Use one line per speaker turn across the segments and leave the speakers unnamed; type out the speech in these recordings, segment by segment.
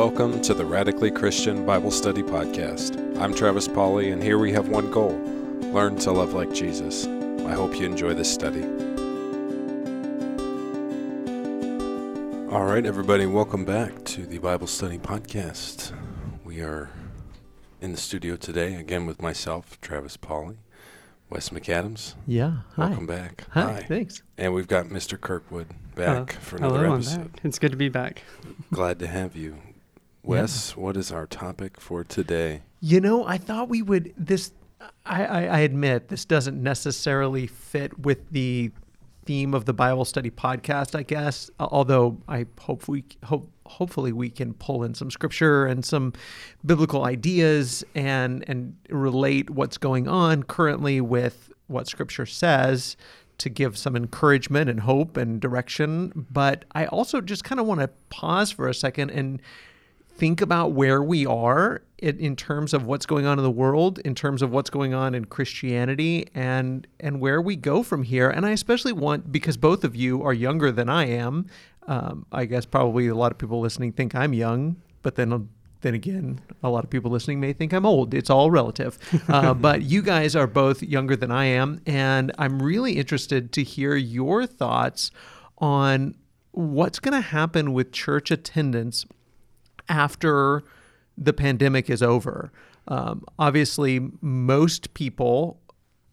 welcome to the Radically Christian Bible Study Podcast. I'm Travis Pauley, and here we have one goal learn to love like Jesus. I hope you enjoy this study. All right, everybody, welcome back to the Bible Study Podcast. We are in the studio today again with myself, Travis Pauley, Wes McAdams.
Yeah. Hi.
Welcome back.
Hi. Thanks.
And we've got Mr. Kirkwood back
Hello.
for oh, another
Hello,
episode.
It's good to be back.
Glad to have you. Wes, what is our topic for today?
You know, I thought we would this. I, I, I admit this doesn't necessarily fit with the theme of the Bible study podcast. I guess, although I hope we hope hopefully we can pull in some scripture and some biblical ideas and and relate what's going on currently with what scripture says to give some encouragement and hope and direction but i also just kind of want to pause for a second and think about where we are in, in terms of what's going on in the world, in terms of what's going on in Christianity, and and where we go from here. And I especially want because both of you are younger than I am. Um, I guess probably a lot of people listening think I'm young, but then. Then again, a lot of people listening may think I'm old. It's all relative. Uh, but you guys are both younger than I am. And I'm really interested to hear your thoughts on what's going to happen with church attendance after the pandemic is over. Um, obviously, most people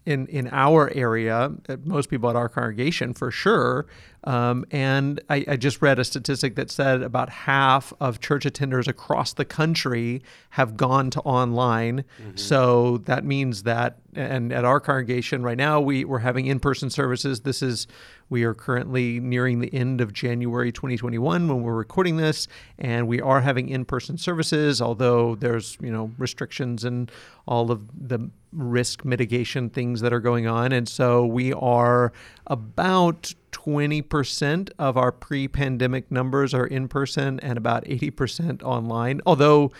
in in our area, uh, most people at our congregation for sure. Um, and I, I just read a statistic that said about half of church attenders across the country have gone to online. So that means that, and at our congregation right now, we, we're having in person services. This is, we are currently nearing the end of January 2021 when we're recording this, and we are having in person services, although there's, you know, restrictions and all of the risk mitigation things that are going on. And so we are about 20% of our pre pandemic numbers are in person and about 80% online. Although,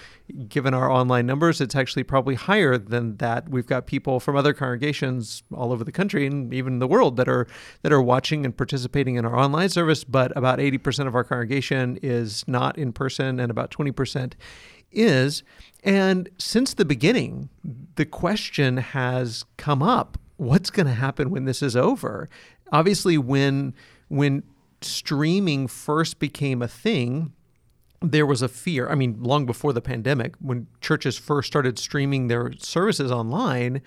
given our online numbers, it's actually probably higher than that. We've got people from other congregations all over the country and even the world that are that are watching and participating in our online service, but about 80% of our congregation is not in person and about 20% is. And since the beginning, the question has come up what's going to happen when this is over? Obviously, when when streaming first became a thing, there was a fear. I mean, long before the pandemic, when churches first started streaming their services online,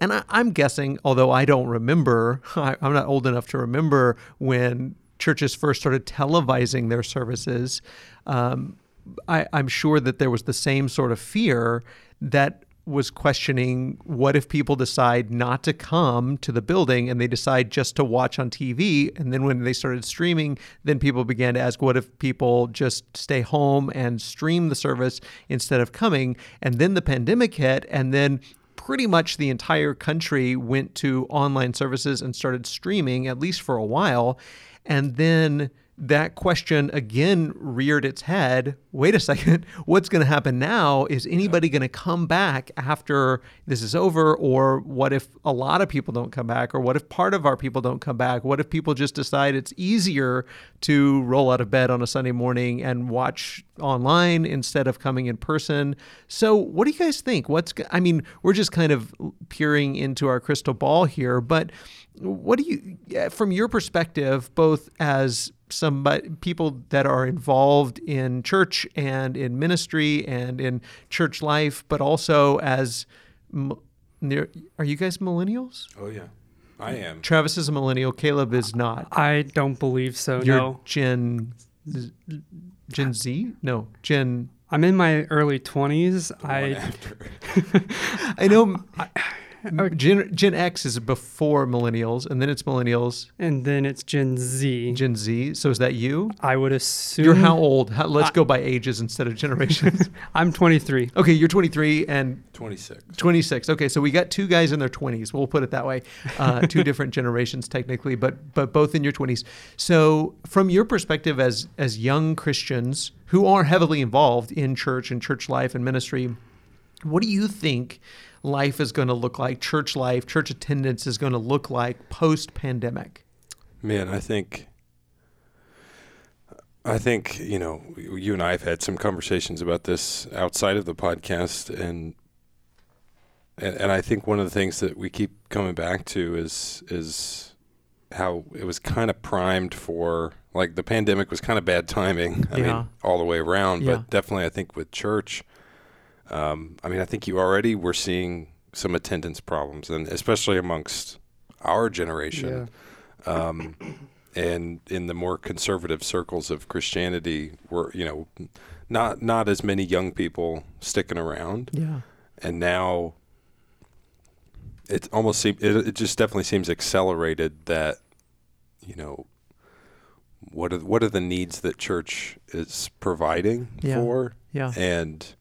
and I, I'm guessing, although I don't remember, I, I'm not old enough to remember when churches first started televising their services. Um, I, I'm sure that there was the same sort of fear that was questioning what if people decide not to come to the building and they decide just to watch on TV and then when they started streaming then people began to ask what if people just stay home and stream the service instead of coming? And then the pandemic hit and then pretty much the entire country went to online services and started streaming at least for a while. And then that question again reared its head. Wait a second, what's going to happen now? Is anybody going to come back after this is over? Or what if a lot of people don't come back? Or what if part of our people don't come back? What if people just decide it's easier to roll out of bed on a Sunday morning and watch online instead of coming in person? So, what do you guys think? What's, I mean, we're just kind of peering into our crystal ball here, but what do you, eh, from your perspective, both as somebody people that are involved in church and in ministry and in church life, but also as are you guys millennials?
Oh yeah, I am.
Travis is a millennial. Caleb is not.
I don't believe so.
You're
no.
Gen Gen Z? No, Gen.
I'm in my early 20s. I
I know. I, Gen, Gen X is before millennials, and then it's millennials,
and then it's Gen Z.
Gen Z. So is that you?
I would assume.
You're how old? How, let's I, go by ages instead of generations.
I'm 23.
Okay, you're 23 and
26.
26. Okay, so we got two guys in their 20s. We'll put it that way. Uh, two different generations technically, but but both in your 20s. So from your perspective as as young Christians who are heavily involved in church and church life and ministry, what do you think? Life is going to look like, church life, church attendance is going to look like post pandemic?
Man, I think I think you know you and I have had some conversations about this outside of the podcast, and and, and I think one of the things that we keep coming back to is is how it was kind of primed for like the pandemic was kind of bad timing. I
Yeah.
mean, all the way around,
Yeah.
but definitely I think with church, um, I mean, I think you already were seeing some attendance problems, and especially amongst our generation um, and in the more conservative circles of Christianity, were you know, not not as many young people sticking around,
Yeah.
and now it almost seems it, it just definitely seems accelerated that you know what are what are the needs that church is providing
Yeah.
for
Yeah.
and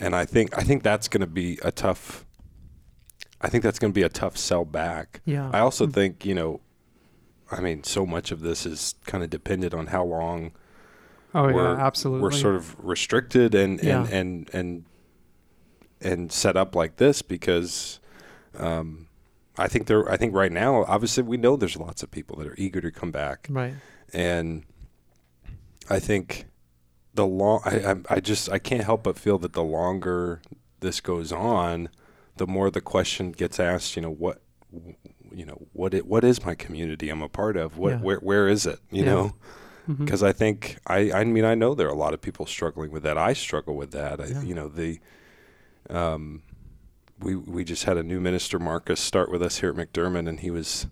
and I think I think that's going to be a tough I think that's going to be a tough sell back.
Yeah.
I also
Mm.
think, you know, I mean, so much of this is kind of dependent on how long
Oh
we're
yeah, absolutely.
we're sort of restricted and and
Yeah.
and, and and set up like this because um, I think there I think right now obviously we know there's lots of people that are eager to come back
Right.
and I think the long I, I just I can't help but feel that the longer this goes on, the more the question gets asked. You know what, you know what it what is my community I'm a part of? What
Yeah.
where where is it? You
Yeah.
know, because I think I I mean I know there are a lot of people struggling with that. I struggle with that. I,
Yeah.
You know the um we we just had a new minister Marcus start with us here at McDermott and he was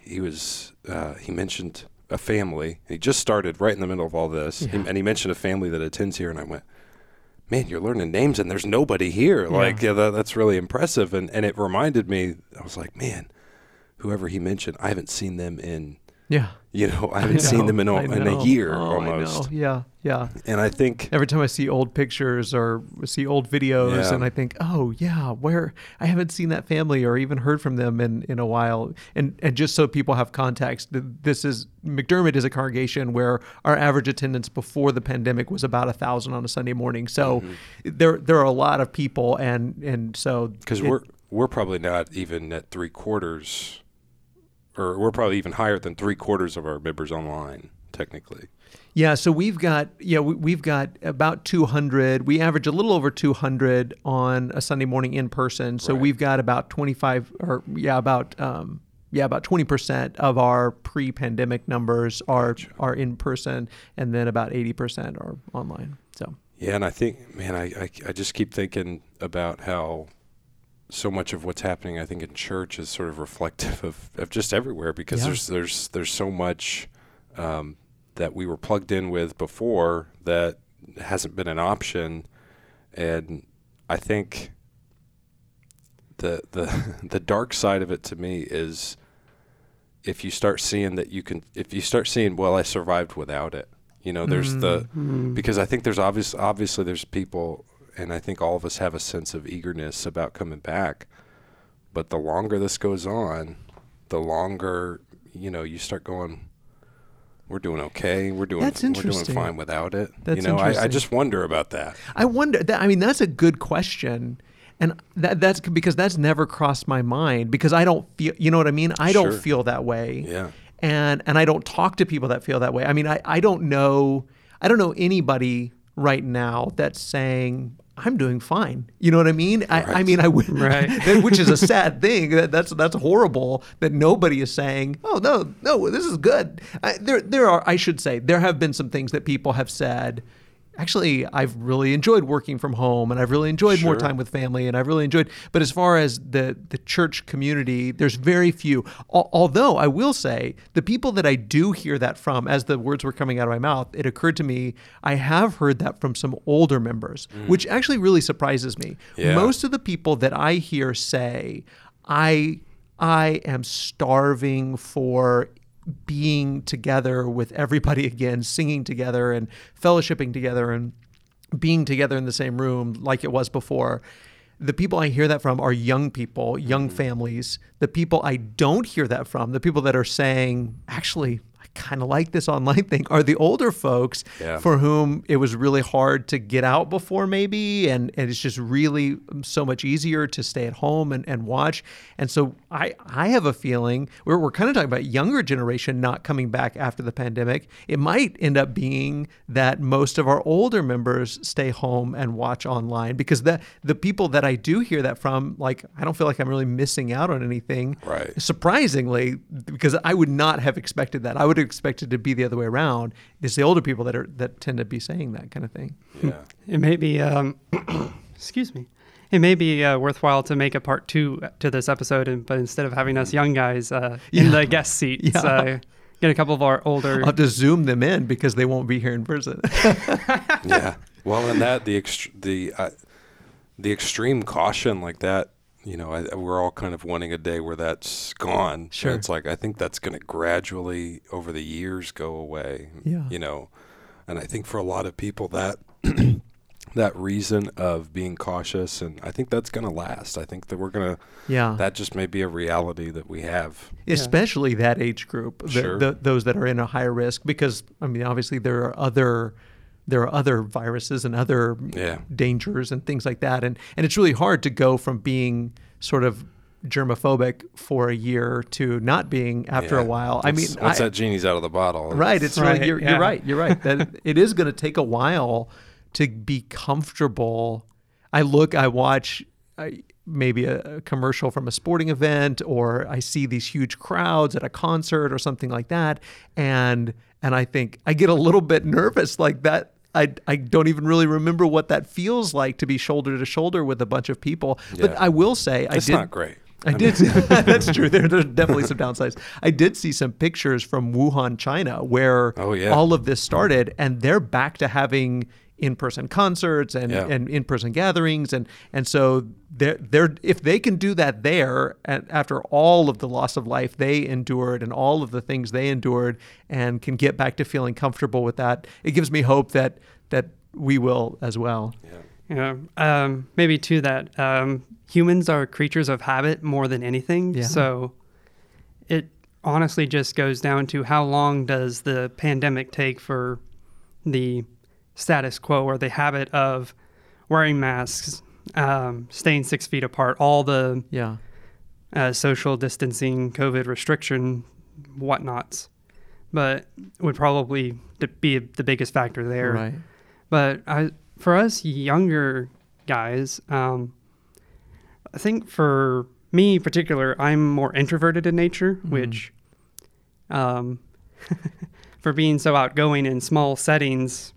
he was uh, he mentioned a family. He just started right in the middle of all this,
Yeah.
and he mentioned a family that attends here, and I went, "Man, you're learning names, and there's nobody here.
Yeah.
Like, yeah, that, that's really impressive." And and it reminded me, I was like, "Man, whoever he mentioned, I haven't seen them in,
Yeah.
you know, I
I
haven't seen
know,
them in a,
I
in a year
Oh, I
almost."
Yeah. Yeah.
And I think,
Every time I see old pictures or see old videos,
Yeah.
and I think, oh yeah, where I haven't seen that family or even heard from them in, in a while. And and just so people have context, this is McDermott is a congregation where our average attendance before the pandemic was about a thousand on a Sunday morning. So
Mm-hmm.
there there are a lot of people, and and so
because we're we're probably not even at three quarters, or we're probably even higher than three quarters of our members online, technically.
Yeah, so we've got yeah we, we've got about 200. We average a little over 200 on a Sunday morning in person. So
Right.
we've got about 25 or yeah about um, yeah about 20 percent of our pre-pandemic numbers are are in person, and then about 80 percent are online. So
Yeah, and I think, man, I, I, I just keep thinking about how so much of what's happening, I think, in church is sort of reflective of, of just everywhere because
Yeah.
there's there's there's so much um, that we were plugged in with before that hasn't been an option, and I think the the the dark side of it to me is if you start seeing that you can if you start seeing well I survived without it you know there's the
Mm.
because I think there's obvious obviously there's people and I think all of us have a sense of eagerness about coming back but the longer this goes on the longer you know you start going we're doing okay we're doing
That's interesting.
we're doing fine without it
That's
you know I, I just wonder about that
I wonder that I mean that's a good question. And that, that's because that's never crossed my mind because I don't feel, you know what I mean? I don't
Sure.
feel that way.
yeah
and and I don't talk to people that feel that way. I mean, I, I don't know I don't know anybody right now that's saying I'm doing fine. You know what I mean? I, I mean I would
Right.
which is a sad thing. That, that's that's horrible that nobody is saying, "Oh no, no, this is good." I, there there are I should say there have been some things that people have said Actually, I've really enjoyed working from home and I've really enjoyed more time with family and I've really enjoyed but as far as the the church community there's very few. Al- although i will say the people that i do hear that from as the words were coming out of my mouth it occurred to me i have heard that from some older members mm. which actually really surprises me.
Yeah.
most of the people that i hear say i i am starving for being together with everybody again singing together and fellowshipping together and being together in the same room like it was before. The people I hear that from are young people, young mm-hmm. families. The people I don't hear that from, the people that are saying, actually, kind of like this online thing are the older folks
Yeah.
for whom it was really hard to get out before maybe and, and it's just really um, so much easier to stay at home and, and watch and so I, I have a feeling we're, we're kind of talking about younger generation not coming back after the pandemic it might end up being that most of our older members stay home and watch online because the the people that I do hear that from like I don't feel like I'm really missing out on anything
Right.
surprisingly because I would not have expected that I would have expected to be the other way around it's the older people that are that tend to be saying that kind of thing
Yeah.
It may be, um, excuse me, it may be uh, worthwhile to make a part two to this episode, and, but instead of having us young guys uh, in
Yeah.
the guest seats,
Yeah.
uh, get a couple of our older.
I'll have to zoom them in because they won't be here in person
yeah. Well, and that the ext- the uh, the extreme caution like that, you know, I, we're all kind of wanting a day where that's gone. And
Sure.
it's like I think that's going to gradually over the years go away.
Yeah.
You know, and I think for a lot of people that that reason of being cautious, and I think that's going to last. I think that we're gonna
yeah
that just may be a reality that we have.
especially that age group, the,
Sure.
the, those that are in a higher risk. Because I mean, obviously there are other there are other viruses and other
Yeah.
dangers and things like that, and and it's really hard to go from being sort of germophobic for a year to not being after a
Yeah.
while. I mean,
Once- once
I-
that genie's out of the bottle,
Right. It's
Right,
really you're,
yeah.
you're right. You're right. That it is going to take a while to be comfortable. I look, I watch I, maybe a, a commercial from a sporting event, or I see these huge crowds at a concert or something like that, and and I think I get a little bit nervous like that. I, I don't even really remember what that feels like to be shoulder to shoulder with a bunch of people. But I will say I did
not great.
I
mean-
did. that's true. There, there's definitely some downsides. I did see some pictures from Wuhan, China, where
Oh, yeah.
all of this started, and they're back to having in-person concerts and,
Yeah.
and in-person gatherings, and and so they're they're if they can do that there, and after all of the loss of life they endured and all of the things they endured, and can get back to feeling comfortable with that, it gives me hope that that we will as well.
Yeah.
Know, um, maybe to that, um, humans are creatures of habit more than anything.
Yeah.
So it honestly just goes down to how long does the pandemic take for the status quo or the habit of wearing masks, um, staying six feet apart, all the
Yeah.
uh, social distancing, COVID restriction, whatnots. But would probably be the biggest factor there.
Right.
But I, for us younger guys, um, I think for me in particular, I'm more introverted in nature,
Mhm.
which, um, for being so outgoing in small settings,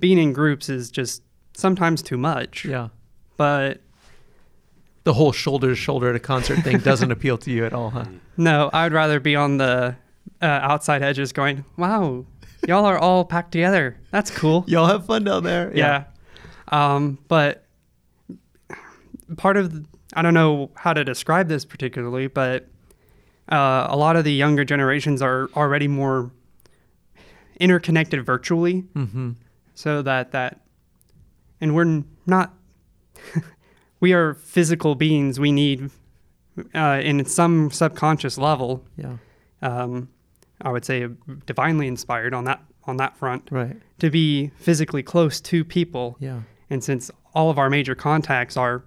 being in groups is just sometimes too much.
Yeah.
But
The whole shoulder to shoulder at a concert thing doesn't appeal to you at all, huh?
no, I'd rather be on the uh, outside edges going, wow, y'all are all packed together. That's cool.
Y'all have fun down there.
yeah. Um, but part of the, I don't know how to describe this particularly, but uh, a lot of the younger generations are already more interconnected virtually,
Mm-hmm.
so that that, and we're not. we are physical beings. We need, uh, in some subconscious level,
Yeah.
um, I would say divinely inspired on that on that front
Right.
to be physically close to people.
Yeah.
And since all of our major contacts are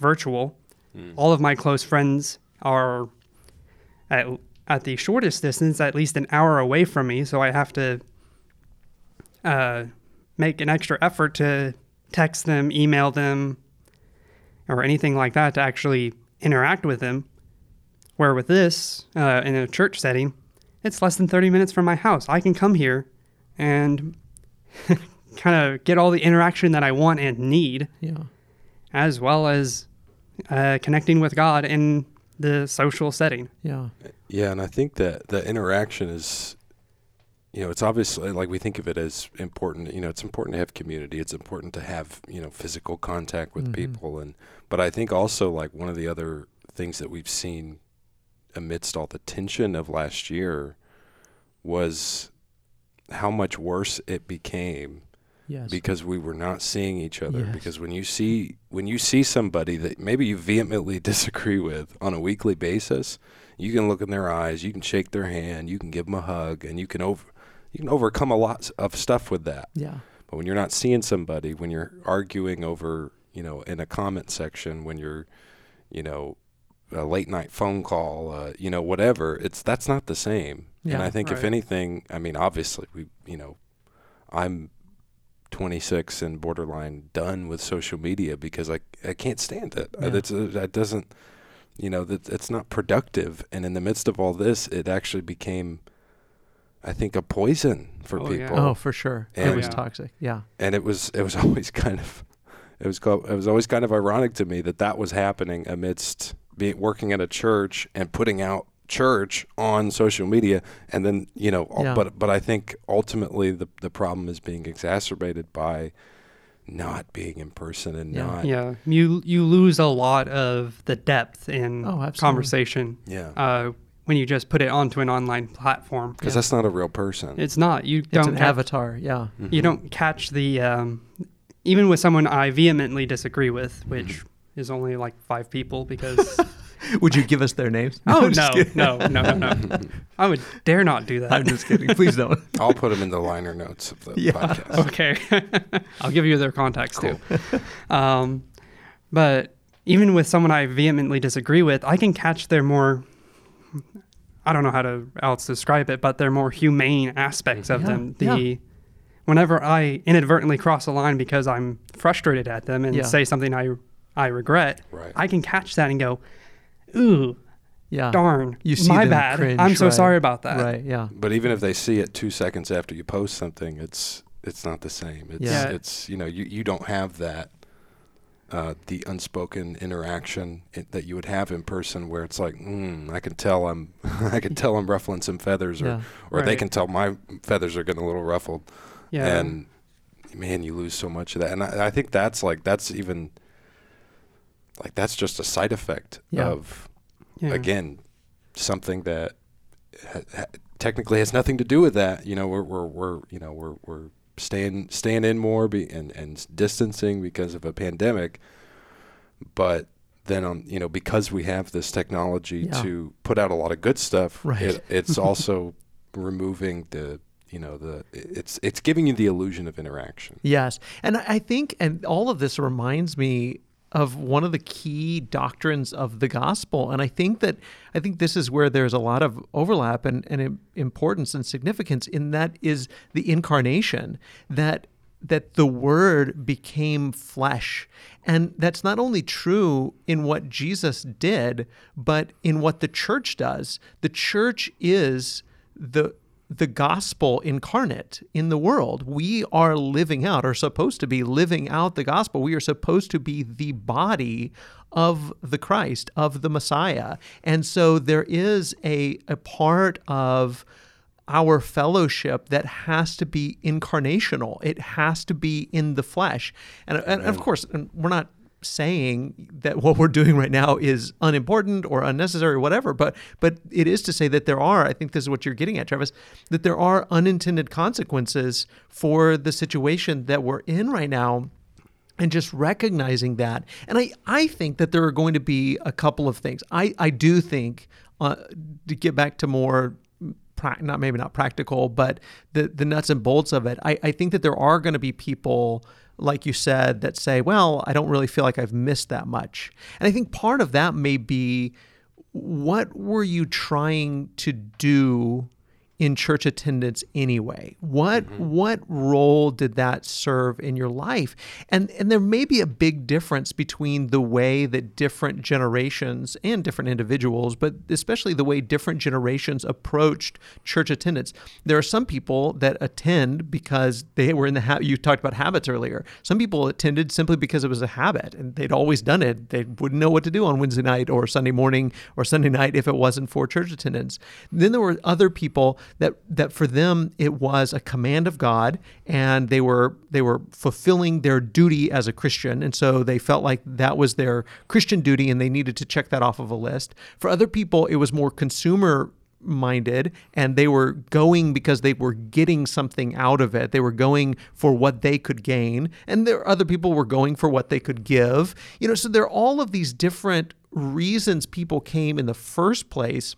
virtual,
Mm.
all of my close friends are at, at the shortest distance, at least an hour away from me. So I have to uh, make an extra effort to text them, email them, or anything like that to actually interact with them. Where with this, uh, in a church setting, it's less than 30 minutes from my house. I can come here and kind of get all the interaction that I want and need,
Yeah.
as well as uh, connecting with God in the social setting.
Yeah.
Yeah, and I think that the interaction is, you know, it's obviously like we think of it as important. You know, it's important to have community. It's important to have you know physical contact with
Mhm.
people, and but I think also like one of the other things that we've seen amidst all the tension of last year was how much worse it became
Yes.
because we were not seeing each other
Yes.
because when you see when you see somebody that maybe you vehemently disagree with on a weekly basis You can look in their eyes, you can shake their hand, you can give them a hug, and you can over you can overcome a lot of stuff with that.
Yeah.
But when you're not seeing somebody, when you're arguing over, you know, in a comment section, when you're, you know, a late night phone call, uh, you know, whatever, it's that's not the same.
Yeah, and
I think if anything, I mean, obviously, we, you know, I'm 26 and borderline done with social media because I I can't stand it.
Yeah.
That's uh, that doesn't, you know, that it's not productive. And in the midst of all this, it actually became, I think, a poison for
Oh, yeah.
people
Oh, for sure.
And, it
was
Yeah.
toxic. Yeah.
and it was it was always kind of it was co- it was always kind of ironic to me that that was happening amidst being working at a church and putting out church on social media and then you know
Yeah.
but but I think ultimately the the problem is being exacerbated by not being in person and
Yeah.
not
Yeah, you you lose a lot of the depth in
Oh,
conversation
yeah
uh, when you just put it onto an online platform.
because
Yeah.
that's not a real person
It's not. You
It's
don't
an
catch,
avatar. Yeah.
you
Mhm.
don't catch the um, even with someone I vehemently disagree with, which
Mm-hmm.
is only like five people because
Would you give us their names?
oh no no no no no I would dare not do that.
I'm just kidding. Please don't.
I'll put them in the liner notes of the
Yeah.
podcast
okay, I'll give you their contacts too. Um, but even with someone I vehemently disagree with, I can catch their more. I don't know how to else describe it, but their more humane aspects of
Yeah,
them. The
yeah.
Whenever I inadvertently cross a line because I'm frustrated at them and
Yeah.
say something I I regret,
right
I can catch that and go, "Ooh,
Yeah.
darn,
You see
my bad.
cringe,
I'm so
right.
sorry about that."
Right. Yeah.
but even if they see it two seconds after you post something, it's it's not the same. It's
Yeah.
it's you know you, you don't have that uh, the unspoken interaction i that you would have in person where it's like mm, I can tell I'm I can tell I'm ruffling some feathers or
Yeah.
or they can tell my feathers are getting a little ruffled
Yeah.
and man you lose so much of that and I, I think that's like that's even like that's just a side effect
Yeah.
of
yeah.
again something that ha- ha- technically has nothing to do with that you know we're we're, we're you know we're we're staying staying in more be, and and distancing because of a pandemic but then um you know because we have this technology
Yeah.
to put out a lot of good stuff
Right.
it, it's also removing the you know the it's it's giving you the illusion of interaction
Yes. And I think, and all of this reminds me of one of the key doctrines of the gospel. And I think that, I think this is where there's a lot of overlap and, and importance and significance in that is the incarnation, that that the word became flesh. And that's not only true in what Jesus did, but in what the church does. The church is the the gospel incarnate in the world. We are living out, are supposed to be living out the gospel. We are supposed to be the body of the Christ, of the Messiah. And so there is a, a part of our fellowship that has to be incarnational. It has to be in the flesh. And, and of course, we're not saying that what we're doing right now is unimportant or unnecessary or whatever, but but it is to say that there are, I think this is what you're getting at, Travis, that there are unintended consequences for the situation that we're in right now and just recognizing that. And I, I think that there are going to be a couple of things. I, I do think, uh, to get back to more, not maybe not practical, but the, the nuts and bolts of it, I, I think that there are going to be people, like you said, that say, well, I don't really feel like I've missed that much. And I think part of that may be what were you trying to do in church attendance anyway? What mm-hmm. what role did that serve in your life? And and there may be a big difference between the way that different generations and different individuals, but especially the way different generations approached church attendance. There are some people that attend because they were in the ha- you talked about habits earlier. Some people attended simply because it was a habit and they'd always done it. They wouldn't know what to do on Wednesday night or Sunday morning or Sunday night if it wasn't for church attendance. Then there were other people that that for them it was a command of God and they were they were fulfilling their duty as a Christian and so they felt like that was their Christian duty and they needed to check that off of a list. For other people it was more consumer minded and they were going because they were getting something out of it. They were going for what they could gain and there other people were going for what they could give. You know, so there are all of these different reasons people came in the first place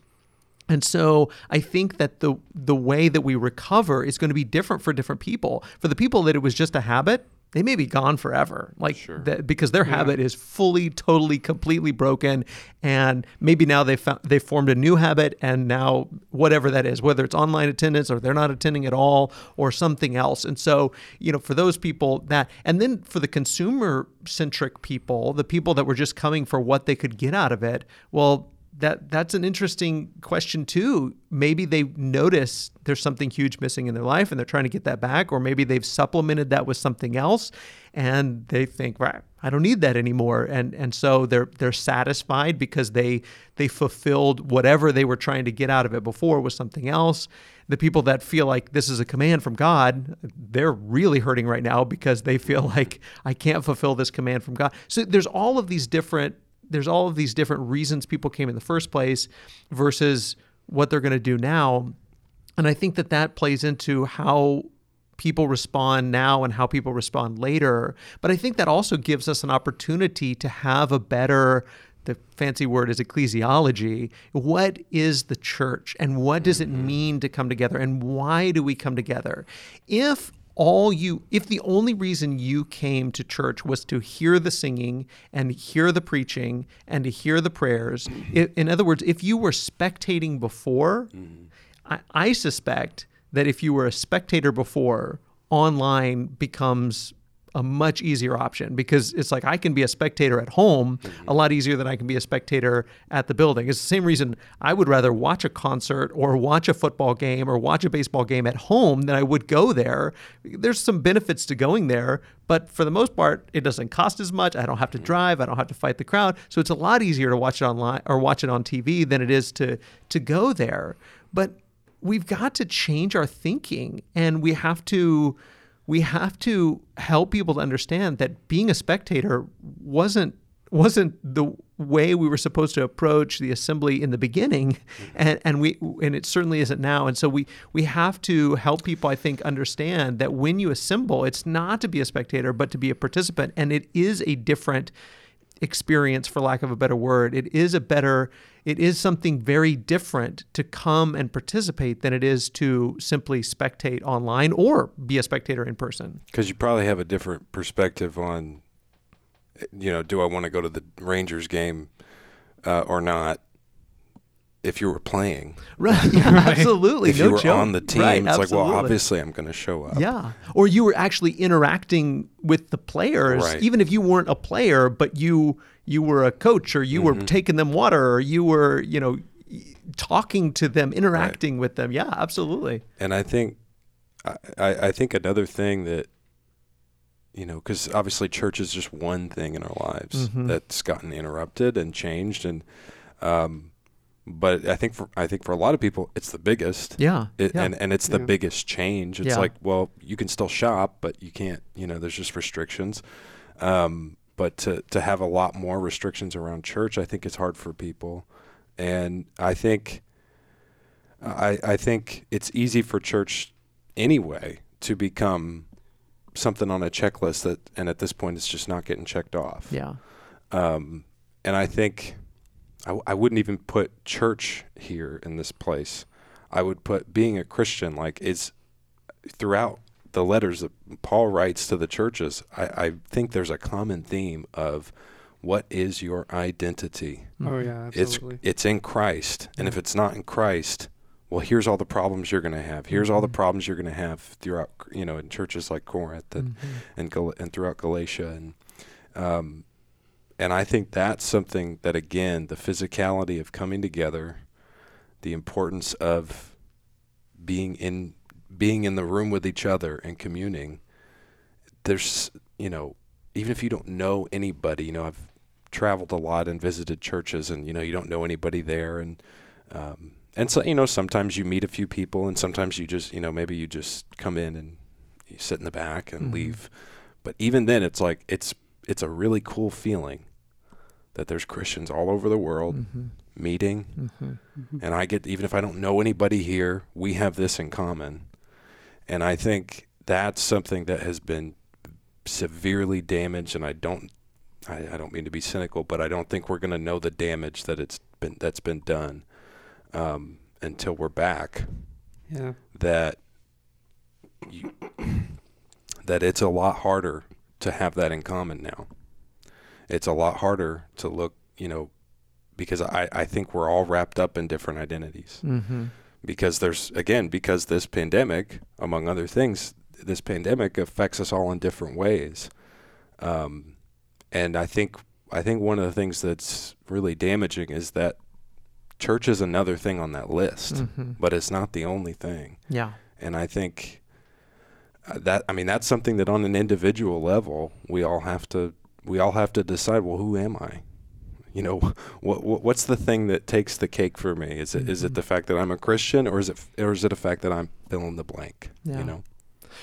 And so I think that the the way that we recover is going to be different for different people. For the people that it was just a habit, they may be gone forever, like
Sure.
that, because their habit is fully, totally, completely broken, and maybe now they found they formed a new habit, and now whatever that is, whether it's online attendance or they're not attending at all or something else, and so you know for those people that, and then for the consumer centric people, the people that were just coming for what they could get out of it, well that that's an interesting question too. Maybe they notice there's something huge missing in their life and they're trying to get that back, or maybe they've supplemented that with something else and they think, right, I don't need that anymore. And and so they're they're satisfied because they they fulfilled whatever they were trying to get out of it before with something else. The people that feel like this is a command from God, they're really hurting right now because they feel like I can't fulfill this command from God. So there's all of these different there's all of these different reasons people came in the first place versus what they're going to do now. And I think that that plays into how people respond now and how people respond later. But I think that also gives us an opportunity to have a better the fancy word is ecclesiology. What is the church and what does it mm-hmm. mean to come together and why do we come together? If all you if the only reason you came to church was to hear the singing and hear the preaching and to hear the prayers i in other words if you were spectating before I, I suspect that if you were a spectator before online becomes a much easier option because it's like I can be a spectator at home a lot easier than I can be a spectator at the building. It's the same reason I would rather watch a concert or watch a football game or watch a baseball game at home than I would go there. There's some benefits to going there, but for the most part, it doesn't cost as much. I don't have to mm-hmm. drive. I don't have to fight the crowd. So it's a lot easier to watch it online or watch it on TV than it is to to go there. But we've got to change our thinking and we have to we have to help people to understand that being a spectator wasn't wasn't the way we were supposed to approach the assembly in the beginning mm-hmm. and, and we and it certainly isn't now. And so we we have to help people i think understand that when you assemble it's not to be a spectator but to be a participant. And it is a different experience for lack of a better word it is a better it is something very different to come and participate than it is to simply spectate online or be a spectator in person
Because you probably have a different perspective on, you know, do I want to go to the Rangers game uh, or not? If you were playing,
right yeah, absolutely
if
no
you were
joke.
on the team,
Right,
it's like, well, obviously I'm going to show up.
Yeah. Or you were actually interacting with the players,
Right.
even if you weren't a player, but you you were a coach or you
Mm-hmm.
were taking them water or you were, you know, talking to them, interacting with them. Yeah, absolutely.
And I think, I, I I think another thing that, you know, because obviously church is just one thing in our lives
Mhm.
that's gotten interrupted and changed, and, um, but I think for I think for a lot of people it's the biggest.
Yeah.
It,
yeah.
and and it's the
Yeah.
biggest change. It's
Yeah.
like, well, you can still shop, but you can't. You know, there's just restrictions. Um, but to to have a lot more restrictions around church, I think it's hard for people, and I think, I I think it's easy for church anyway to become something on a checklist that, and at this point, it's just not getting checked off.
yeah.
Um, and I think I, I wouldn't even put church here in this place. I would put being a Christian like it's throughout the letters that Paul writes to the churches. I, I think there's a common theme of what is your identity.
Oh yeah,
It's
absolutely.
it's it's in Christ, and
Yeah.
if it's not in Christ, well, here's all the problems you're going to have. Here's all the
Mhm.
problems you're going to have throughout, you know, in churches like Corinth and
Mhm.
and Gal- and throughout Galatia and um, and I think that's something that again the physicality of coming together, the importance of being in being in the room with each other and communing. There's you know even if you don't know anybody, you know I've traveled a lot and visited churches and you know you don't know anybody there and um, and so you know sometimes you meet a few people and sometimes you just you know maybe you just come in and you sit in the back and
Mhm.
leave but even then it's like it's it's a really cool feeling that there's Christians all over the world
Mhm.
meeting
Mhm.
and I get even if I don't know anybody here, we have this in common. And I think that's something that has been severely damaged and I don't I, I don't mean to be cynical, but I don't think we're gonna know the damage that it's been that's been done. Um, until we're back
Yeah.
that you, that it's a lot harder to have that in common now. It's a lot harder to look, you know, because I, I think we're all wrapped up in different identities.
Mm-hmm.
Because there's again, because this pandemic, among other things, this pandemic affects us all in different ways. Um, and I think I think one of the things that's really damaging is that church is another thing on that list,
Mm-hmm.
but it's not the only thing.
Yeah.
And I think uh, that I mean that's something that on an individual level we all have to we all have to decide. Well, who am I? You know, what, what what's the thing that takes the cake for me? Is it is it the mm-hmm. fact that I'm a Christian, or is it or is it a fact that I'm fill in the blank?
Yeah.
You know.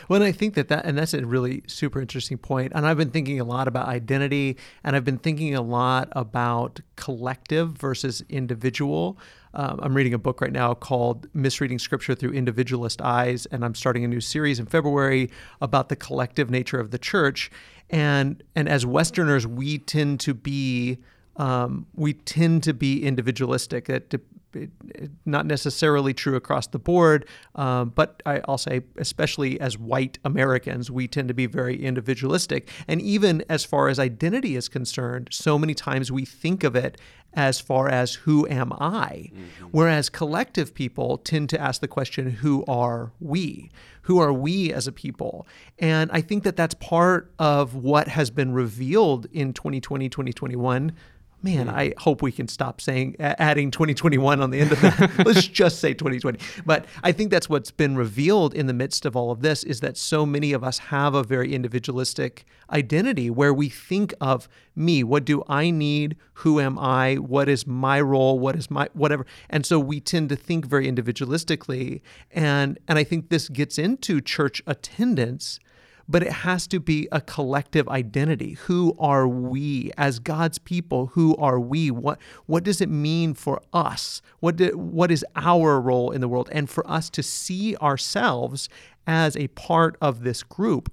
Well, and I think that that, and that's a really super interesting point. And I've been thinking a lot about identity, and I've been thinking a lot about collective versus individual. Um, I'm reading a book right now called Misreading Scripture Through Individualist Eyes, and I'm starting a new series in February about the collective nature of the church. And and as Westerners, we tend to be um, we tend to be individualistic. It, it, it- not necessarily true across the board, um, but I, I'll say, especially as white Americans, we tend to be very individualistic. And even as far as identity is concerned, so many times we think of it as far as who am I? Whereas collective people tend to ask the question, who are we? Who are we as a people? And I think that that's part of what has been revealed in 2020, 2021 Man, mm. I hope we can stop saying adding 2021 on the end of that. Let's just say 2020. But I think that's what's been revealed in the midst of all of this is that so many of us have a very individualistic identity where we think of me, what do I need? Who am I? What is my role? What is my whatever? And so we tend to think very individualistically and and I think this gets into church attendance but it has to be a collective identity. Who are we as God's people? Who are we? What what does it mean for us? What do, what is our role in the world? And for us to see ourselves as a part of this group.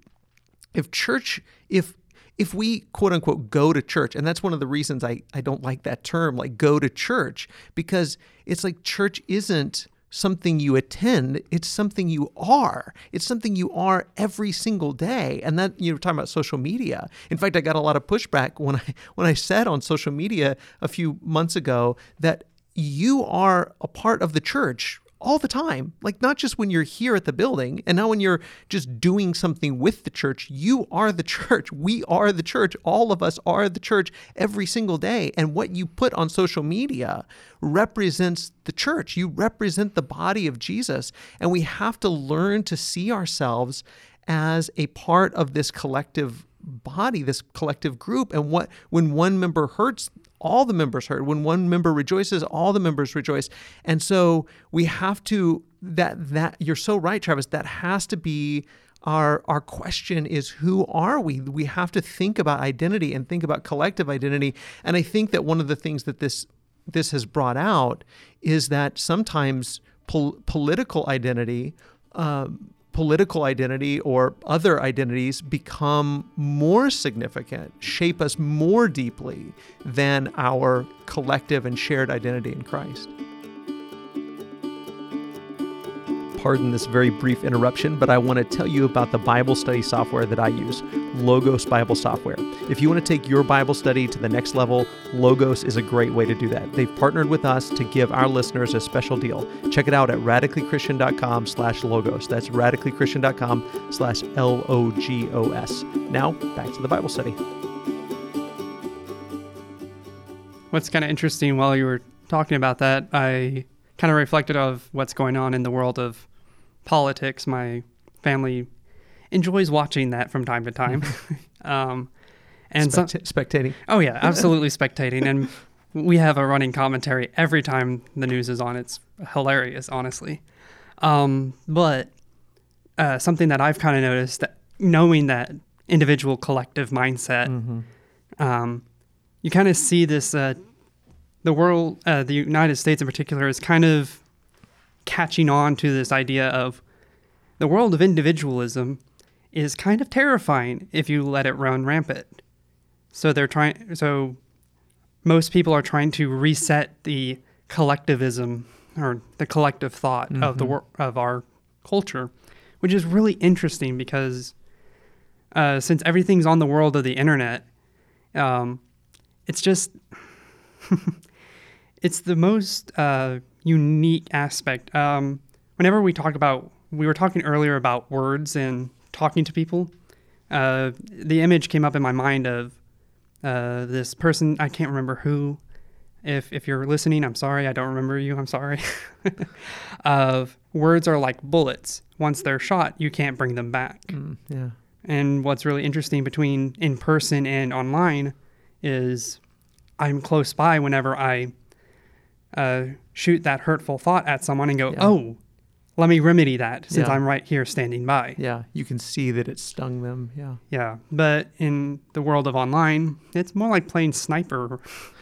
If church, if if we quote unquote go to church, and that's one of the reasons I, I don't like that term, like go to church, because it's like church isn't something you attend, it's something you are. It's something you are every single day. And that you were talking about social media. In fact, I got a lot of pushback when I when I said on social media a few months ago that you are a part of the church all the time. Like not just when you're here at the building and now when you're just doing something with the church, you are the church. We are the church. All of us are the church every single day. And what you put on social media represents the church. You represent the body of Jesus. And we have to learn to see ourselves as a part of this collective body, this collective group. And what when one member hurts, all the members heard. When one member rejoices, all the members rejoice. And so we have to that that you're so right, Travis. That has to be our our question is who are we? We have to think about identity and think about collective identity. And I think that one of the things that this this has brought out is that sometimes pol- political identity um, political identity or other identities become more significant, shape us more deeply than our collective and shared identity in Christ. Pardon this very brief interruption, but I want to tell you about the Bible study software that I use, Logos Bible Software. If you want to take your Bible study to the next level, Logos is a great way to do that. They've partnered with us to give our listeners a special deal. Check it out at radicallychristian.com slash logos. That's radicallychristian.com slash L-O-G-O-S. Now, back to the Bible study.
What's kind of interesting while you were talking about that, I kind of reflected of what's going on in the world of politics. My family enjoys watching that from time to time. um, and some,
Specta- spectating.
oh yeah, absolutely spectating. And we have a running commentary every time the news is on. It's hilarious, honestly. Um, but uh, something that I've kind of noticed that knowing that individual collective mindset
Mm-hmm.
um, you kind of see this uh, the world uh, the united states in particular is kind of catching on to this idea of the world of individualism is kind of terrifying if you let it run rampant so they're trying so most people are trying to reset the collectivism or the collective thought of the
Mhm.
wor- of our culture, which is really interesting because uh, since everything's on the world of the internet, um, it's just it's the most uh, unique aspect. Um, whenever we talk about, we were talking earlier about words and talking to people. Uh, the image came up in my mind of uh, this person. I can't remember who. If if you're listening, I'm sorry. I don't remember you. I'm sorry. of words are like bullets. Once they're shot, you can't bring them back.
Mm, yeah.
And what's really interesting between in person and online is I'm close by whenever I uh, shoot that hurtful thought at someone and go,
Yeah.
oh, let me remedy that since
Yeah.
I'm right here standing by.
Yeah. You can see that it stung them. Yeah.
Yeah. But in the world of online, it's more like playing sniper, uh,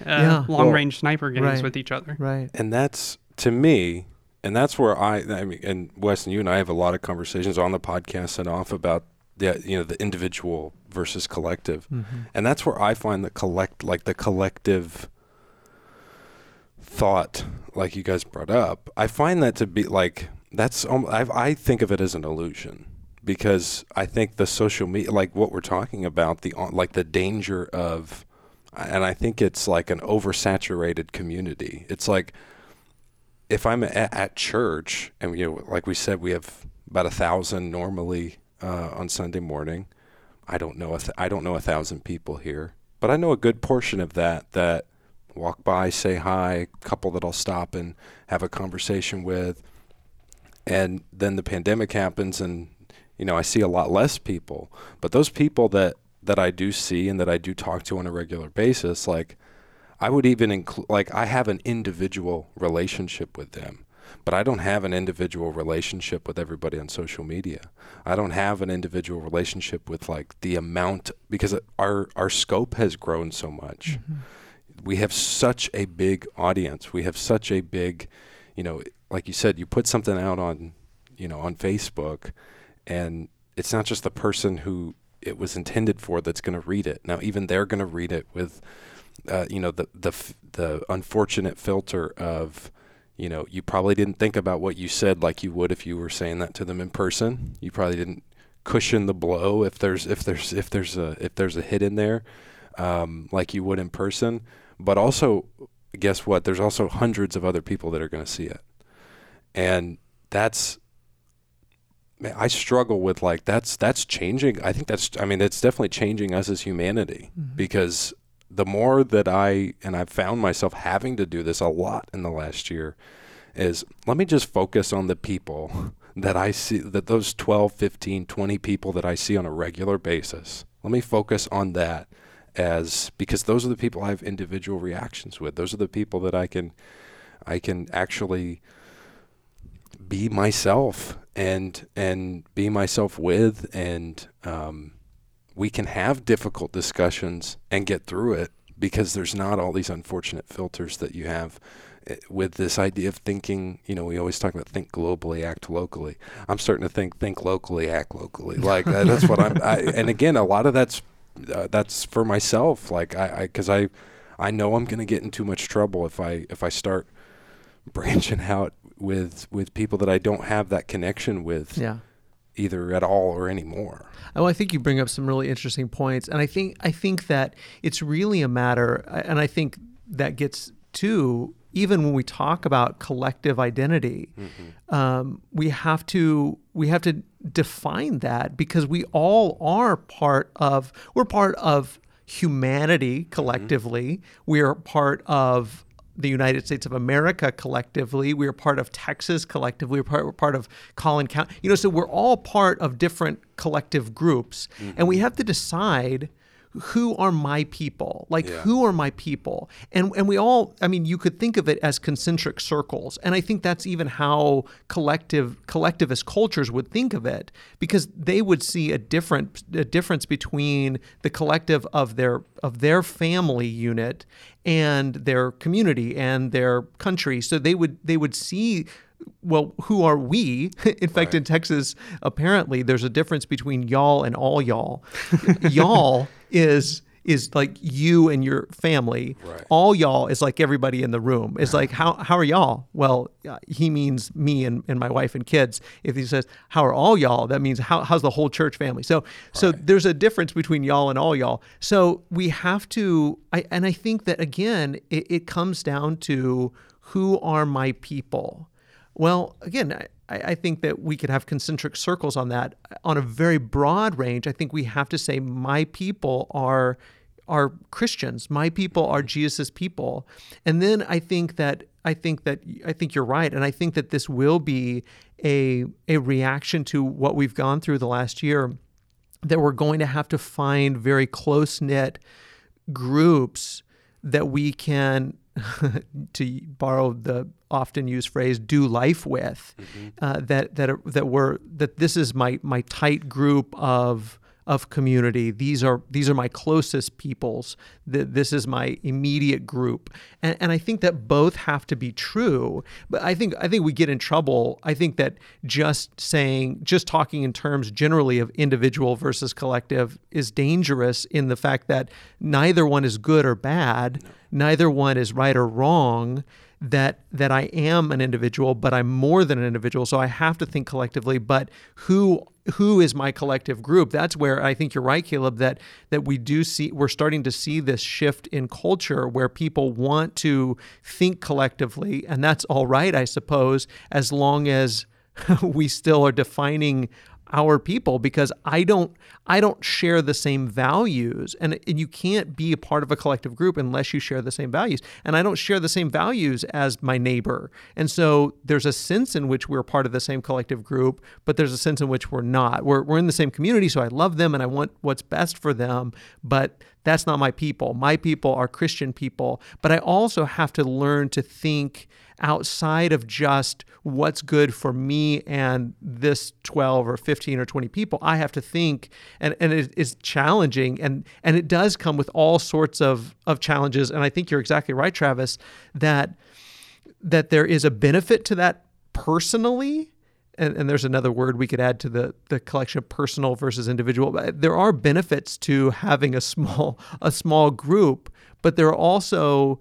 Yeah.
long
Well,
range sniper games
right.
with each other.
Right.
and that's to me and that's where i i mean and wes and you and i have a lot of conversations on the podcast and off about the you know the individual versus collective
hmm
and that's where i find the collect like the collective thought like you guys brought up i find that to be like that's um, I, I think of it as an illusion because i think the social media like what we're talking about the like the danger of and i think it's like an oversaturated community. It's like if i'm at, at church and you know like we said we have about a thousand normally uh, on sunday morning. I don't know a th- I don't know a thousand people here, but I know a good portion of that that walk by, say hi, couple that I'll stop and have a conversation with, and then the pandemic happens, and you know I see a lot less people. But those people that that I do see and that I do talk to on a regular basis, like I would even include like I have an individual relationship with them. But I don't have an individual relationship with everybody on social media. I don't have an individual relationship with like the amount because our our scope has grown so much. Mm-hmm. We have such a big audience. We have such a big, you know, like you said, you put something out on, you know, on Facebook, and it's not just the person who it was intended for that's going to read it. Now, even they're going to read it with, uh, you know, the the the unfortunate filter of you know, you probably didn't think about what you said like you would if you were saying that to them in person. You probably didn't cushion the blow if there's if there's if there's a if there's a hit in there, um, like you would in person. But also, guess what? There's also hundreds of other people that are going to see it, and that's. Man, I struggle with like that's that's changing. I think that's I mean it's definitely changing us as humanity
Mhm.
because the more that I and I've found myself having to do this a lot in the last year is let me just focus on the people that I see that those 12, 15, 20 people that I see on a regular basis. Let me focus on that as because those are the people I have individual reactions with. Those are the people that I can I can actually be myself and and be myself with and um we can have difficult discussions and get through it because there's not all these unfortunate filters that you have eh, with this idea of thinking you know we always talk about think globally act locally i'm starting to think think locally act locally like that's what i'm I, and again a lot of that's uh, that's for myself like i because I, I know i'm going to get in too much trouble if i if i start branching out with with people that i don't have that connection with
Yeah.
either at all or anymore
Oh, I think you bring up some really interesting points, and I think I think that it's really a matter, and I think that gets to even when we talk about collective identity, mm-hmm. um, we have to we have to define that because we all are part of we're part of humanity collectively. Mm-hmm. We are part of the United States of America collectively. We are part of Texas collectively. We're part, we're part of Collin County. You know, so we're all part of different collective groups, and we mm-hmm. have to decide who are my people? Like
Yeah.
who are my people? And and we all i mean you could think of it as concentric circles. And i think that's even how collective collectivist cultures would think of it because they would see a different a difference between the collective of their of their family unit and their community and their country. So they would they would see well, who are we? In fact, in Texas, apparently there's a difference between y'all and all y'all. y'all is is like you and your family.
Right.
All y'all is like everybody in the room. It's like how how are y'all? Well, uh, he means me and, and my wife and kids. If he says how are all y'all, that means how how's the whole church family. So so
Right.
there's a difference between y'all and all y'all. So we have to. I and I think that again, it, it comes down to who are my people. Well, again, I, I think that we could have concentric circles on that. On a very broad range, I think we have to say my people are are Christians. My people are Jesus' people. And then I think that I think that I think you're right. And I think that this will be a a reaction to what we've gone through the last year that we're going to have to find very close knit groups that we can, to borrow the often used phrase, do life with. Uh, that that are, that we're that this is my my tight group of of community. These are these are my closest peoples. Th- This is my immediate group, and, and I think that both have to be true. But I think I think we get in trouble. I think that just saying just talking in terms generally of individual versus collective is dangerous in the fact that neither one is good or bad. Neither one is right or wrong that that I am an individual, but I'm more than an individual. So I have to think collectively. But who who is my collective group? That's where I think you're right, Caleb. That that we do see we're starting to see this shift in culture where people want to think collectively, and that's all right, I suppose, as long as we still are defining our people because I don't I don't share the same values. And, and you can't be a part of a collective group unless you share the same values. And I don't share the same values as my neighbor. And so there's a sense in which we're part of the same collective group but there's a sense in which we're not. We're, we're in the same community so I love them and I want what's best for them but that's not my people. My people are Christian people. But I also have to learn to think outside of just what's good for me and this 12 or 15 or 20 people. I have to think and, and it is challenging and and it does come with all sorts of of challenges. And i think you're exactly right travis that that there is a benefit to that personally and, and there's another word we could add to the, the collection of personal versus individual. But There are benefits to having a small a small group, but there are also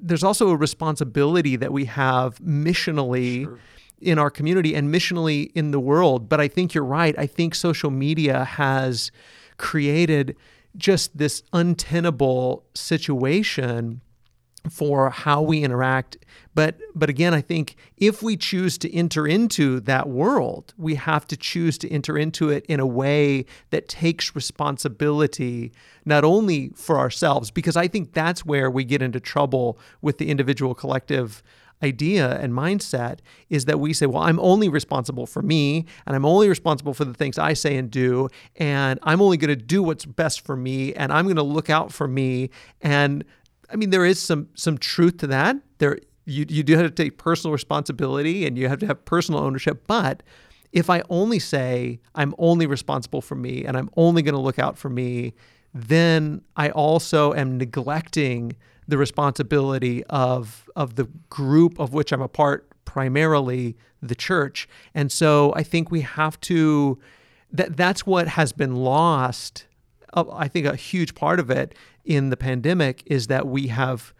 there's also a responsibility that we have missionally in our community and missionally in the world. But I think you're right. I think social media has created just this untenable situation for how we interact but but again i think if we choose to enter into that world we have to choose to enter into it in a way that takes responsibility not only for ourselves because i think that's where we get into trouble with the individual collective idea and mindset is that we say, well, I'm only responsible for me and I'm only responsible for the things I say and do. And I'm only going to do what's best for me and I'm going to look out for me. And I mean, there is some some truth to that. There you, you do have to take personal responsibility and you have to have personal ownership. But if I only say I'm only responsible for me and I'm only going to look out for me, then I also am neglecting the responsibility of of the group of which I'm a part, primarily the church. And so I think we have to that that's what has been lost. I think a huge part of it in the pandemic is that we have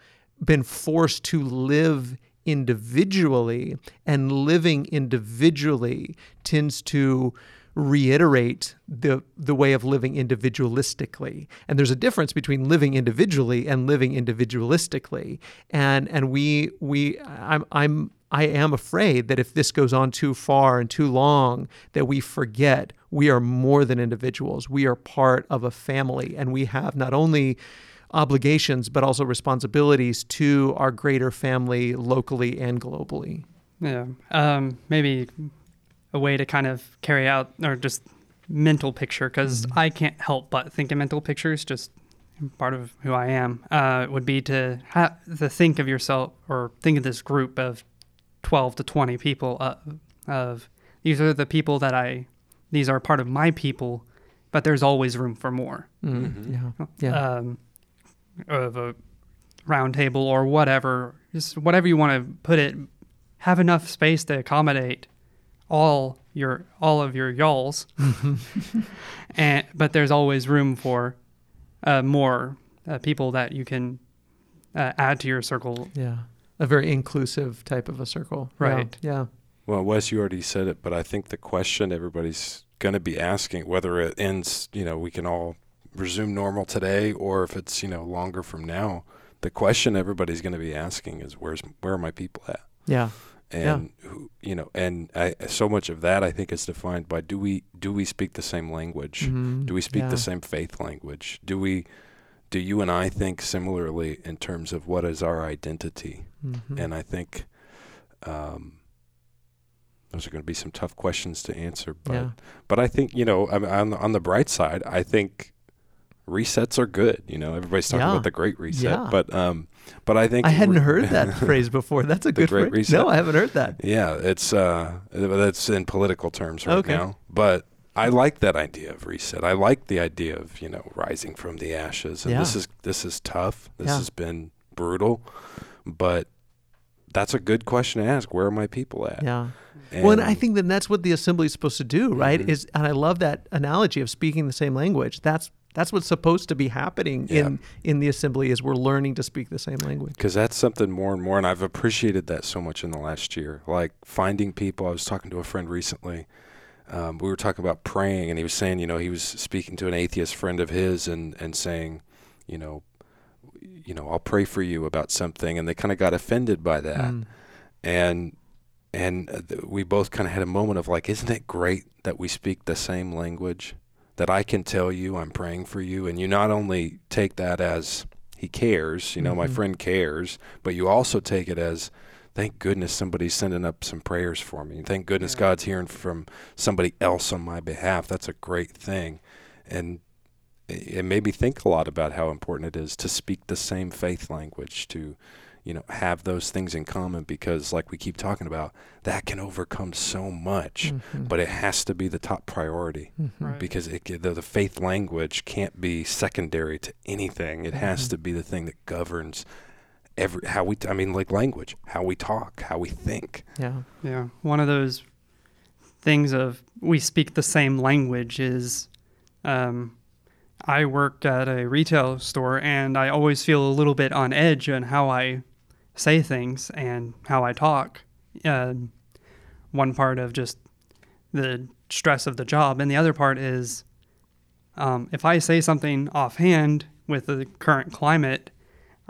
been forced to live individually, and living individually tends to reiterate the the way of living individualistically. And there's a difference between living individually and living individualistically. And and we we I'm I'm I am afraid that if this goes on too far and too long that we forget we are more than individuals we are part of a family and we have not only obligations but also responsibilities to our greater family locally and globally
Yeah. Um, maybe a way to kind of carry out or just mental picture because I can't help but think in mental pictures, just part of who I am, uh, would be to ha- to think of yourself or think of this group of 12 to 20 people uh, of these are the people that I, these are part of my people, but there's always room for more.
Mhm.
yeah yeah
Um, of a round table or whatever, just whatever you want to put it, have enough space to accommodate all your all of your y'alls, and but there's always room for uh, more uh, people that you can uh, add to your circle.
Yeah. A very inclusive type of a circle.
Right.
Yeah.
Well, Wes, you already said it, but I think the question everybody's going to be asking, whether it ends, you know, we can all resume normal today, or if it's, you know, longer from now, the question everybody's going to be asking is, where's where are my people at?
Yeah.
And who, you know, and I, so much of that I think is defined by do we do we speak the same language?
Mhm.
Do we speak
Yeah.
the same faith language? Do we do you and I think similarly in terms of what is our identity?
Mhm.
And I think um, those are going to be some tough questions to answer. But
yeah.
but I think you know on the, on the bright side, I think resets are good. You know, everybody's talking
Yeah.
about the Great Reset,
Yeah.
but um, but I think
I hadn't
re-
heard that phrase before. That's a good
Great
phrase.
Reset.
No, I haven't heard that.
Yeah, it's uh, that's in political terms right
Okay.
now, but. I like that idea of reset. I like the idea of you know rising from the ashes. And this is this is tough. This
Yeah.
has been brutal, but that's a good question to ask. Where are my people at?
Yeah. well, and I think that that's what the assembly is supposed to do, right?
Mhm.
Is and I love that analogy of speaking the same language. That's that's what's supposed to be happening
Yeah.
in in the assembly is we're learning to speak the same language.
because that's something more and more and i've appreciated that so much in the last year like finding people i was talking to a friend recently um, we were talking about praying and he was saying you know he was speaking to an atheist friend of his and and saying you know you know i'll pray for you about something and they kind of got offended by that
Mm.
and and uh, th- we both kind of had a moment of like isn't it great that we speak the same language that i can tell you i'm praying for you and you not only take that as he cares you know my
Mhm.
friend cares but you also take it as thank goodness somebody's sending up some prayers for me thank goodness
Yeah.
god's hearing from somebody else on my behalf that's a great thing and it it made me think a lot about how important it is to speak the same faith language to you know have those things in common because like we keep talking about that can overcome so much
Mhm.
but it has to be the top priority
Mhm.
Right.
because it, the, the faith language can't be secondary to anything it has
Mhm.
to be the thing that governs every how we I mean like language how we talk how we think
Yeah.
Yeah, one of those things of we speak the same language is um, I work at a retail store and I always feel a little bit on edge on how I say things and how I talk. Um, one part of just the stress of the job, and the other part is um, if I say something offhand with the current climate,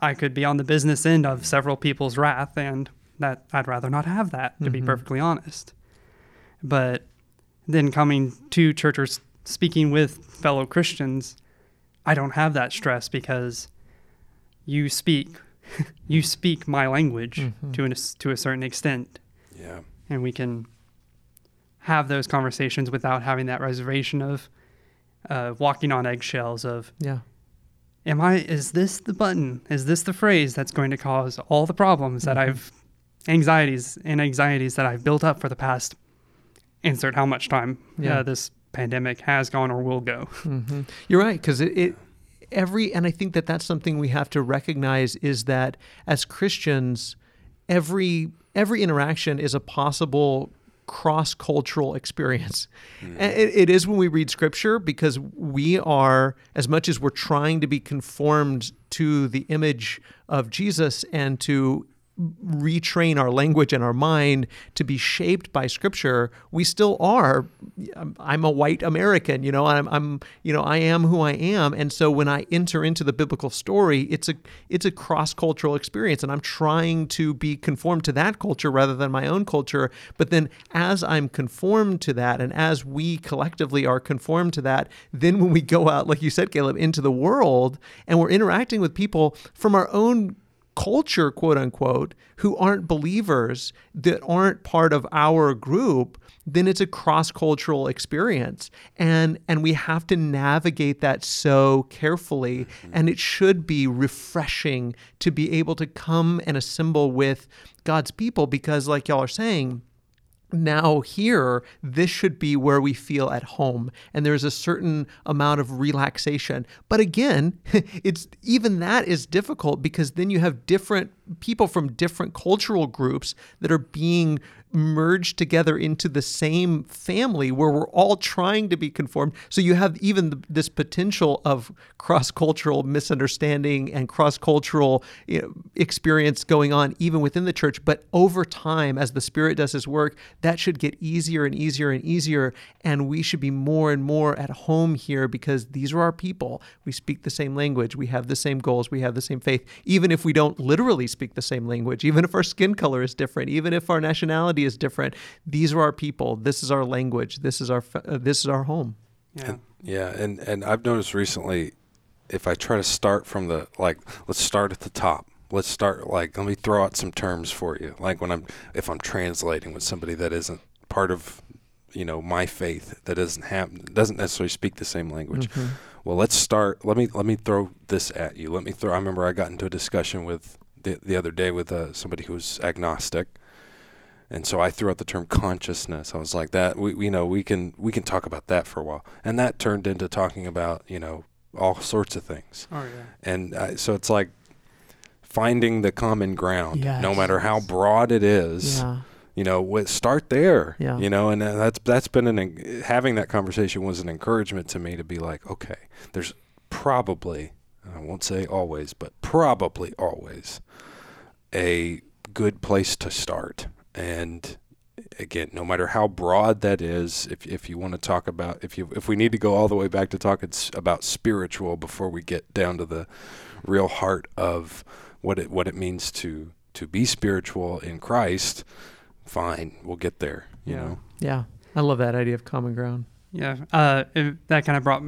I could be on the business end of several people's wrath, and that I'd rather not have that, to be
Mhm.
perfectly honest. But then coming to church or speaking with fellow Christians, I don't have that stress because you speak, you speak my language
Mhm.
to an, to a certain extent,
yeah
and we can have those conversations without having that reservation of uh, walking on eggshells of
Yeah.
Am i is this the button is this the phrase that's going to cause all the problems that
Mhm.
i've anxieties and anxieties that i've built up for the past insert how much time
Yeah.
uh, this pandemic has gone or will go
hmm You're right, because it, it every and I think that that's something we have to recognize is that as Christians, every every interaction is a possible cross cultural experience. And It, it is when we read scripture because we are, as much as we're trying to be conformed to the image of Jesus and to retrain our language and our mind to be shaped by scripture we still are I'm- i'm a white american you know i'm i'm you know i am who i am. And so when i enter into the biblical story it's a it's a cross cultural experience and i'm trying to be conformed to that culture rather than my own culture. But then as i'm conformed to that and as we collectively are conformed to that then when we go out like you said caleb into the world and we're interacting with people from our own culture, quote unquote, who aren't believers, that aren't part of our group, then it's a cross-cultural experience. And and we have to navigate that so carefully. Mm-hmm. And it should be refreshing to be able to come and assemble with God's people because, like y'all are saying, now here this should be where we feel at home. And there's a certain amount of relaxation. But again it's even that is difficult because then you have different people from different cultural groups that are being merged together into the same family where we're all trying to be conformed. So you have even the, this potential of cross cultural misunderstanding and cross cultural you know, experience going on even within the church. But over time, as the Spirit does His work, that should get easier and easier and easier. And we should be more and more at home here because these are our people. We speak the same language, we have the same goals, we have the same faith, even if we don't literally speak the same language, even if our skin color is different, even if our nationality is different. These are our people. This is our language. This is our uh, this is our home.
Yeah.
And, yeah, and and I've noticed recently, if I try to start from the like, let's start at the top. Let's start like let me throw out some terms for you. Like when I'm if I'm translating with somebody that isn't part of, you know, my faith that doesn't have doesn't necessarily speak the same language.
Mm-hmm.
Well, let's start. Let me let me throw this at you. Let me throw. I remember I got into a discussion with the the other day with uh, somebody who was agnostic, and so I threw out the term consciousness. I was like, that we you know we can we can talk about that for a while, and that turned into talking about you know all sorts of things.
Oh yeah.
And uh, so it's like finding the common ground, no matter how broad it is
Yeah.
you know start there
Yeah.
you know and uh, that's that's been an having that conversation was an encouragement to me to be like okay there's probably i won't say always but probably always a good place to start and again no matter how broad that is if if you want to talk about if you if we need to go all the way back to talk it's about spiritual before we get down to the real heart of what it what it means to to be spiritual in Christ fine we'll get there you
Yeah.
know
Yeah. I love that idea of common ground.
Yeah, uh, it, that kind of brought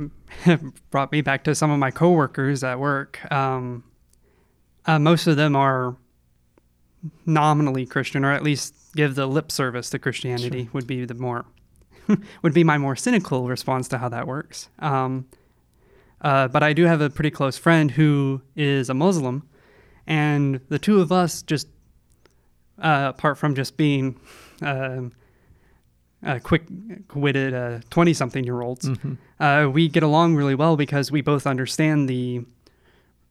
brought me back to some of my coworkers at work. Um, uh, most of them are nominally Christian, or at least give the lip service to Christianity. Would be the more would be my more cynical response to how that works. Um, uh, but I do have a pretty close friend who is a Muslim, and the two of us just, uh, apart from just being. Um, uh, quick witted uh, 20 something year olds.
Mhm.
Uh, we get along really well because we both understand the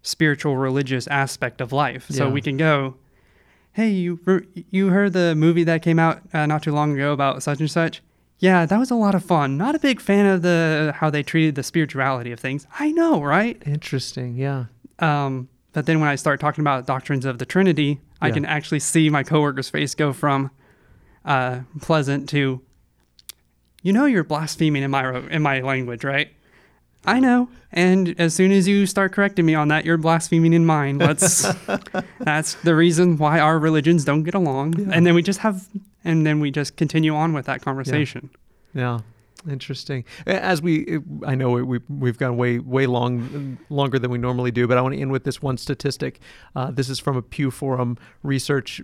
spiritual religious aspect of life. So we can go, hey, you, you heard the movie that came out uh, not too long ago about such and such? Yeah, that was a lot of fun. Not a big fan of the how they treated the spirituality of things. I know, right?
Interesting. Yeah.
Um, but then when I start talking about doctrines of the Trinity, I can actually see my coworker's face go from uh, pleasant to, you know, you're blaspheming in my in my language, right? I know. And as soon as you start correcting me on that, you're blaspheming in mine. Let's. that's the reason why our religions don't get along.
Yeah.
And then we just have, and then we just continue on with that conversation.
Yeah. Interesting. As we, I know we, we've gone way, way long, longer than we normally do, but I want to end with this one statistic. Uh, this is from a Pew Forum research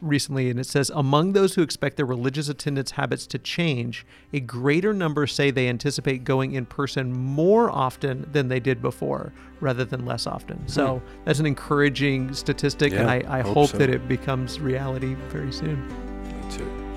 recently, and it says among those who expect their religious attendance habits to change, a greater number say they anticipate going in person more often than they did before, rather than less often. So that's an encouraging statistic, and
Hmm.
I, I
hope
hope
so.
that it becomes reality very soon.
me too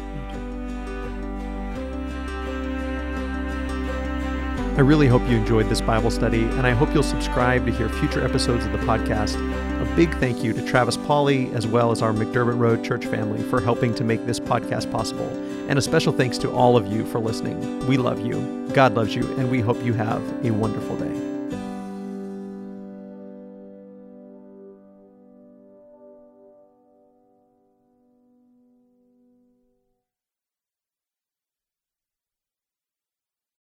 I really hope you enjoyed this Bible study, and I hope you'll subscribe to hear future episodes of the podcast. A big thank you to Travis Pauley, as well as our McDermott Road Church family, for helping to make this podcast possible. And a special thanks to all of you for listening. We love you, God loves you, and we hope you have a wonderful day.